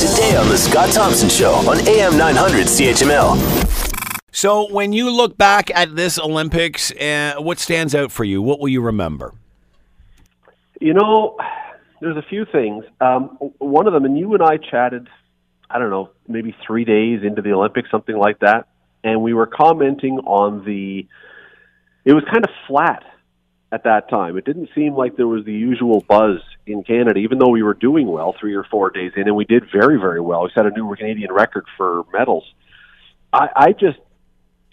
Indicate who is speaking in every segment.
Speaker 1: today on The Scott Thompson Show on AM 900 CHML.
Speaker 2: So, when you look back at this Olympics, uh, what stands out for you? What will you remember?
Speaker 3: You know, there's a few things. Um, one of them, and you and I chatted, I don't know, maybe three days into the Olympics, something like that, and we were commenting on the. It was kind of flat at that time. It didn't seem like there was the usual buzz in Canada, even though we were doing well three or four days in, and we did very, very well. We set a new Canadian record for medals. I, I just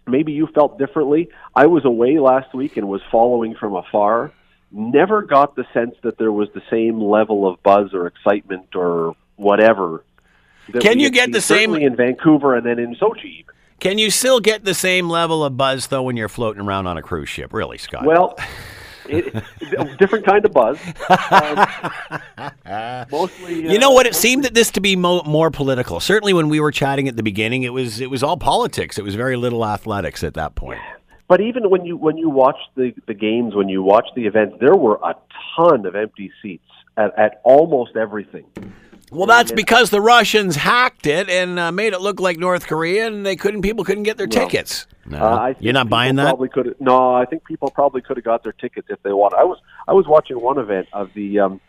Speaker 3: maybe you felt differently. I was away last week and was following from afar. Never got the sense that there was the same level of buzz or excitement or whatever.
Speaker 2: Can you get the same-
Speaker 3: in Vancouver and then in Sochi? Even.
Speaker 2: Can you still get the same level of buzz, though, when you're floating around on a cruise ship? Really, Scott?
Speaker 3: Well, it, it, different kind of buzz. Um, mostly,
Speaker 2: You know
Speaker 3: uh,
Speaker 2: what? It seemed that this to be mo- more political. Certainly, when we were chatting at the beginning, it was it was all politics. It was very little athletics at that point.
Speaker 3: But even when you when you watch the the games, when you watch the events, there were a ton of empty seats at, at almost everything.
Speaker 2: Well, that's because the Russians hacked it and uh, made it look like North Korea, and they couldn't. People couldn't get their tickets. No,
Speaker 3: Uh,
Speaker 2: you're not buying that.
Speaker 3: Probably could. No, I think people probably could have got their tickets if they wanted. I was I was watching one event of the um,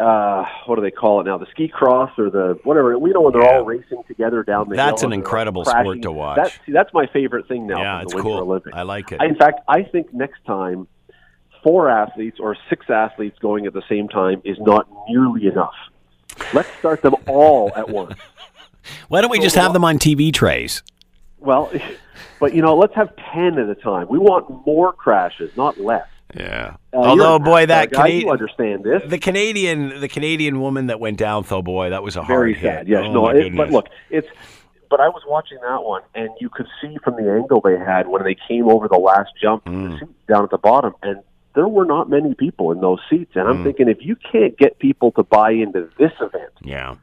Speaker 3: uh, what do they call it now? The ski cross or the whatever. We know when they're
Speaker 2: Yeah.
Speaker 3: all racing together down the hill.
Speaker 2: That's
Speaker 3: hill
Speaker 2: an incredible
Speaker 3: crashing.
Speaker 2: sport to watch.
Speaker 3: That's see, that's my favorite thing now.
Speaker 2: Yeah, it's
Speaker 3: the Winter
Speaker 2: cool.
Speaker 3: Olympics.
Speaker 2: I like it.
Speaker 3: In fact, I think next time four athletes or six athletes going at the same time is not nearly enough. Let's start them all at once.
Speaker 2: Why don't we just have them on TV trays?
Speaker 3: Well, but you know, let's have ten at a time. We want more crashes, not less.
Speaker 2: Yeah.
Speaker 3: Uh,
Speaker 2: Although, boy, that
Speaker 3: NASCAR guy,
Speaker 2: Cana-
Speaker 3: you understand this.
Speaker 2: the Canadian, the Canadian woman that went down, though, boy, that was a
Speaker 3: Very
Speaker 2: hard hit.
Speaker 3: sad. Yes,
Speaker 2: Oh,
Speaker 3: no. It, but look, it's. But I was watching that one, and you could see from the angle they had when they came over the last jump
Speaker 2: Mm.
Speaker 3: the seats down at the bottom, and there were not many people in those seats. And
Speaker 2: Mm.
Speaker 3: I'm thinking, if you can't get people to buy into this event,
Speaker 2: yeah.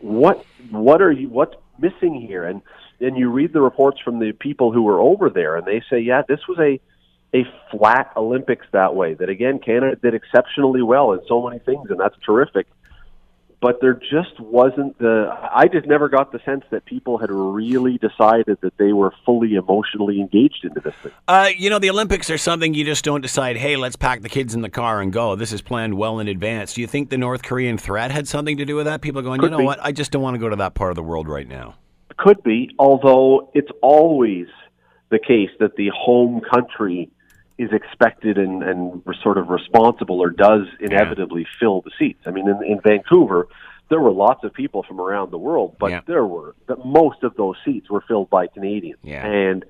Speaker 3: what what are you what's missing here and and you read the reports from the people who were over there and they say yeah this was a a flat olympics that way that again canada did exceptionally well in so many things and that's terrific but there just wasn't the i just never got the sense that people had really decided that they were fully emotionally engaged into this thing
Speaker 2: Uh, you know, the Olympics are something you just don't decide, hey, let's pack the kids in the car and go. This is planned well in advance. Do you think the North Korean threat had something to do with that? People going,
Speaker 3: Could
Speaker 2: you know
Speaker 3: be.
Speaker 2: what? I just don't want to go to that part of the world right now.
Speaker 3: Could be, although it's always the case that the home country is expected and, and sort of responsible or does inevitably fill the seats. I mean, in, in Vancouver, there were lots of people from around the world, but
Speaker 2: Yeah.
Speaker 3: there were the, most of those seats were filled by Canadians.
Speaker 2: Yeah.
Speaker 3: And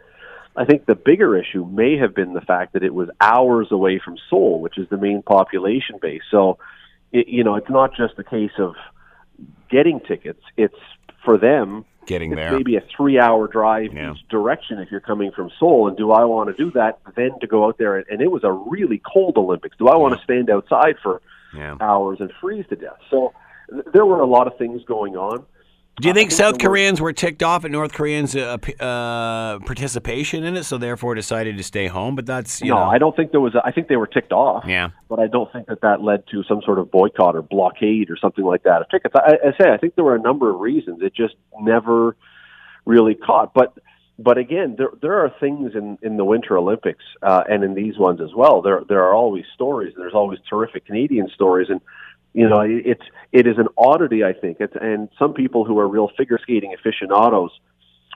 Speaker 3: I think the bigger issue may have been the fact that it was hours away from Seoul, which is the main population base. So, it, you know, it's not just a case of getting tickets; it's for them
Speaker 2: Getting
Speaker 3: it's
Speaker 2: there.
Speaker 3: maybe a three-hour drive
Speaker 2: Yeah.
Speaker 3: each direction if you're coming from Seoul. And do I want to do that then to go out there? And, and it was a really cold Olympics. Do I want to stand outside for
Speaker 2: Yeah.
Speaker 3: hours and freeze to death? So th- there were a lot of things going on.
Speaker 2: Do you think
Speaker 3: think
Speaker 2: South Koreans were ticked off at North Koreans' uh, uh, participation in it, so therefore decided to stay home? But that's you
Speaker 3: no,
Speaker 2: know,
Speaker 3: I don't think there was. A, I think they were ticked off.
Speaker 2: yeah,
Speaker 3: but I don't think that that led to some sort of boycott or blockade or something like that of tickets. I, I say I think there were a number of reasons. It just never really caught. But but again, there there are things in in the Winter Olympics uh, and in these ones as well. There there are always stories. There's always terrific Canadian stories and. You know, it- it's it is an oddity, I think, it's, and some people who are real figure skating aficionados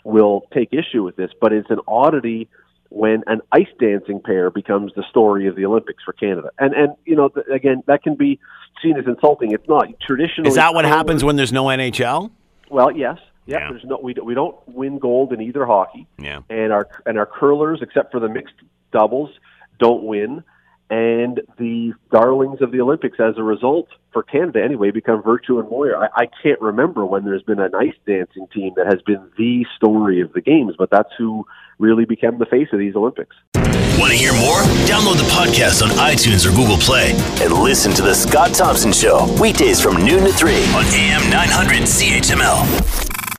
Speaker 3: will take issue with this, but it's an oddity when an ice dancing pair becomes the story of the Olympics for Canada. And and you know, th- again, that can be seen as insulting. It's not traditionally.
Speaker 2: is that what happens when there's no NHL?
Speaker 3: Well, yes, yep,
Speaker 2: Yeah.
Speaker 3: There's no we don't- we don't win gold in either hockey,
Speaker 2: Yeah,
Speaker 3: and our and our curlers, except for the mixed doubles, don't win. And the darlings of the Olympics, as a result, for Canada anyway, become Virtue and Moir. I, I can't remember when there's been an ice dancing team that has been the story of the games, but that's who really became the face of these Olympics.
Speaker 1: Want to hear more? Download the podcast on iTunes or Google Play and listen to The Scott Thompson Show weekdays from noon to 3 on AM 900 CHML.